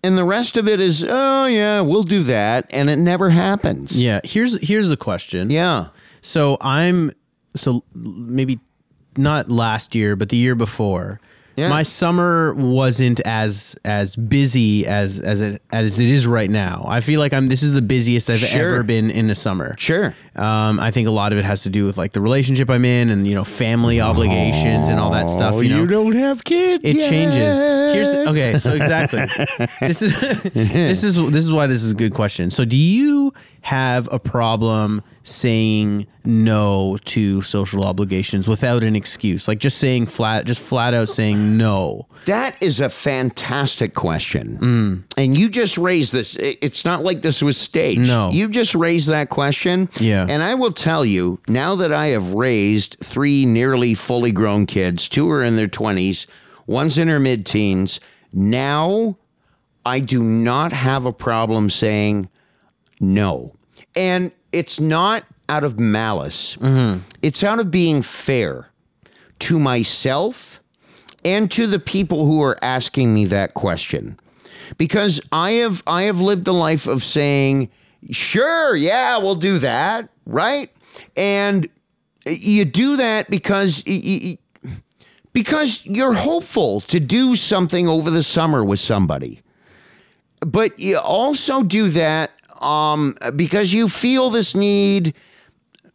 And the rest of it is, oh yeah, we'll do that, and it never happens. Yeah. Here's here's the question. Yeah. So I'm so maybe not last year, but the year before. Yeah. My summer wasn't as as busy as as it as it is right now. I feel like I'm this is the busiest I've Sure. ever been in a summer. Sure. Um, I think a lot of it has to do with like the relationship I'm in and you know family obligations and all that stuff. You know, don't have kids. it yet. changes. Here's okay, so exactly. this is this is this is why this is a good question. So do you have a problem saying no to social obligations without an excuse? Like just saying flat just flat out saying no. That is a fantastic question. And you just raised this. It's not like this was staged. No. You just raised that question. Yeah. And I will tell you, now that I have raised three nearly fully grown kids, two are in their 20s, one's in her mid teens, now I do not have a problem saying no. And it's not out of malice, mm-hmm. it's out of being fair to myself and to the people who are asking me that question. Because I have I have lived the life of saying, "Sure, yeah, we'll do that," right? And you do that because because you're hopeful to do something over the summer with somebody. but you also do that um, because you feel this need,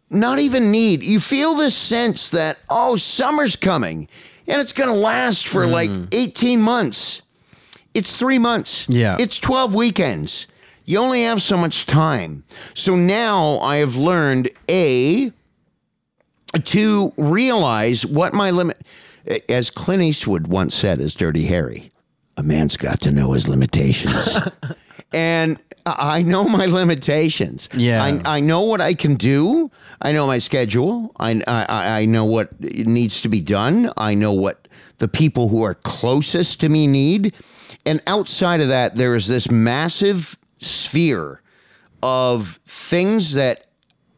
not even need, you feel this sense that, oh, summer's coming and it's going to last for like 18 months. It's three months. Yeah. It's 12 weekends. You only have so much time. So now I have learned A, to realize what my limit, as Clint Eastwood once said as Dirty Harry, a man's got to know his limitations. and I know my limitations. Yeah. I, I know what I can do. I know my schedule. I, I, I know what needs to be done. I know what the people who are closest to me need. And outside of that, there is this massive sphere of things that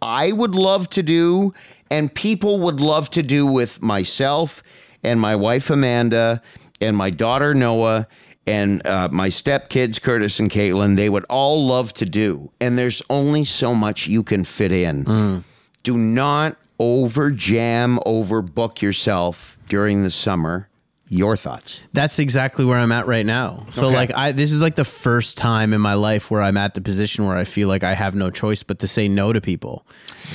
I would love to do and people would love to do with myself and my wife Amanda and my daughter Noah and uh, my stepkids Curtis and Caitlin. They would all love to do, and there's only so much you can fit in. Do not over jam, overbook yourself during the summer. Your thoughts? That's exactly where I'm at right now. So Okay. like I this is like the first time in my life where I'm at the position where I feel like I have no choice but to say no to people.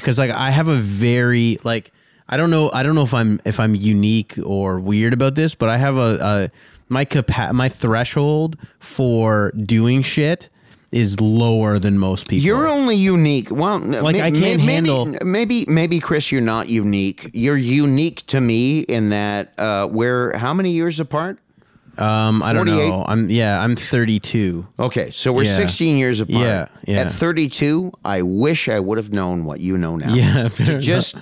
Cuz like I have a very like I don't know I don't know if I'm if I'm unique or weird about this, but I have a, a my capa- my threshold for doing shit is lower than most people. You're only unique. Well, Like, may- I can't may- handle- Maybe, maybe, maybe, Chris, you're not unique. You're unique to me in that uh, we're how many years apart? um I don't know. I'm yeah, I'm 32. Okay, so we're Yeah. 16 years apart. Yeah, yeah. At 32, I wish I would have known what you know now. Yeah, fair just,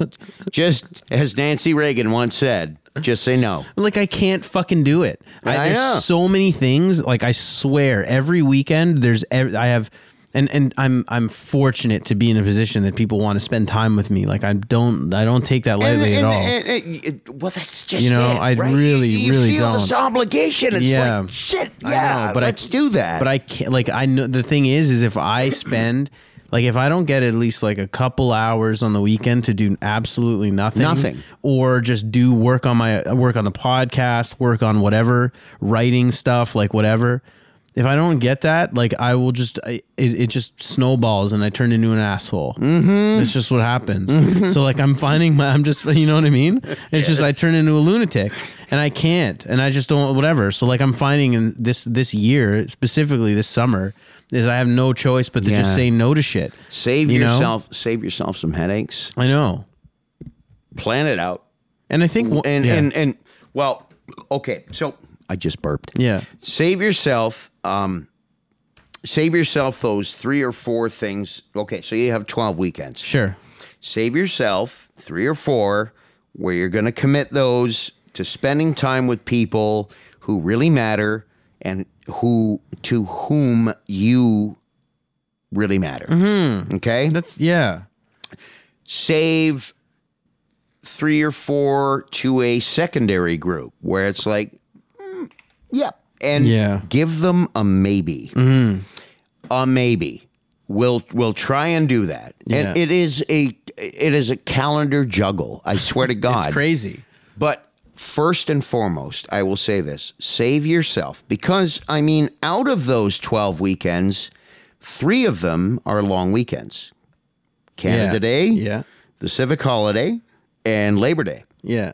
just as Nancy Reagan once said, just say no. Like I can't fucking do it. I, I there's know. so many things. Like I swear, every weekend there's. ev- I have, and and I'm I'm fortunate to be in a position that people want to spend time with me. Like I don't I don't take that lightly And- at and- all. and- and- well, that's just You know, it, I right? really, you, you really feel this don't. obligation. It's Yeah. like shit. I Yeah, know, but let's do that. But I can't. Like I know the thing is, is if I spend. Like if I don't get at least like a couple hours on the weekend to do absolutely nothing, Nothing. or just do work on my work on the podcast, work on whatever writing stuff, like whatever. If I don't get that, like I will just I, it, it just snowballs and I turn into an asshole. Mm-hmm. It's just what happens. So like I'm finding my I'm just you know what I mean. It's just I turn into a lunatic and I can't and I just don't whatever. So like I'm finding in this this year specifically this summer is I have no choice but to Yeah. just say no to shit. save you know? yourself. Save yourself some headaches. I know, Plan it out. and I think and yeah. and and well, okay. So I just burped. yeah. Save yourself. Um, save yourself those three or four things. Okay, so you have twelve weekends. Sure. Save yourself three or four where you're going to commit those to spending time with people who really matter and who to whom you really matter. Okay, That's yeah. save three or four to a secondary group where it's like, mm, yeah, and Yeah. give them a maybe, a maybe. We'll we'll try and do that, and it is a it is a calendar juggle. I swear to God, It's crazy. but first and foremost, I will say this save yourself because, I mean, out of those 12 weekends, three of them are long weekends Canada Yeah. Day, Yeah. the civic holiday, and Labor Day. Yeah.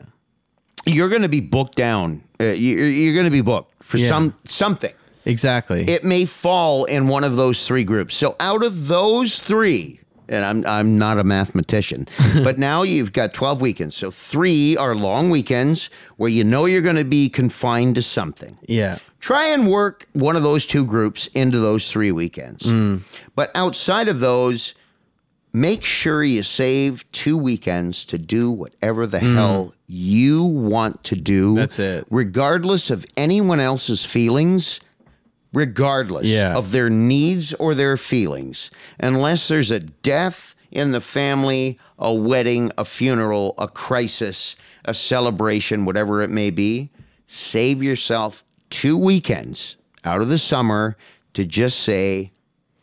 You're going to be booked down. Uh, you- you're going to be booked for Yeah. some something. Exactly. It may fall in one of those three groups. So out of those three, and I'm I'm not a mathematician, but now you've got 12 weekends. So three are long weekends where you know you're going to be confined to something. yeah. Try and work one of those two groups into those three weekends. Mm. But outside of those, make sure you save two weekends to do whatever the mm. hell you want to do. That's it. Regardless of anyone else's feelings, regardless Yeah. of their needs or their feelings, unless there's a death in the family, a wedding, a funeral, a crisis, a celebration, whatever it may be, save yourself two weekends out of the summer to just say,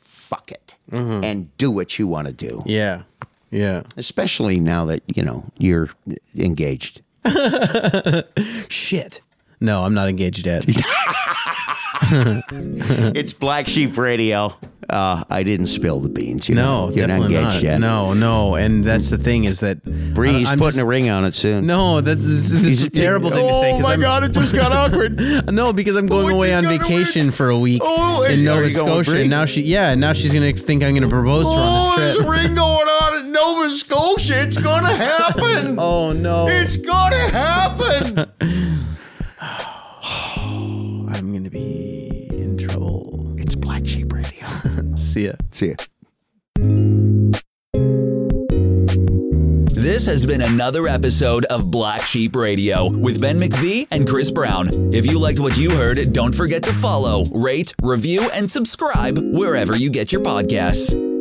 fuck it, mm-hmm. and do what you want to do. Yeah. Yeah. Especially now that, you know, you're engaged. Shit. No, I'm not engaged yet. It's Black Sheep Radio. Uh, I didn't spill the beans. You're No, not, you're not engaged not. yet. No, no, and that's the thing is that Bree's I'm putting just- a ring on it soon. No, that's this, this is a terrible thing to say. Oh my I'm, god, it just got awkward. No, because I'm going Oh, away on vacation for a week Oh, in Nova you Scotia. And now she, yeah, now she's gonna think I'm gonna propose to her Oh, on there's a ring going on in Nova Scotia. It's gonna happen. Oh no, It's gonna happen. See ya. See ya. This has been another episode of Black Sheep Radio with Ben McVee and Chris Brown. If you liked what you heard, don't forget to follow, rate, review, and subscribe wherever you get your podcasts.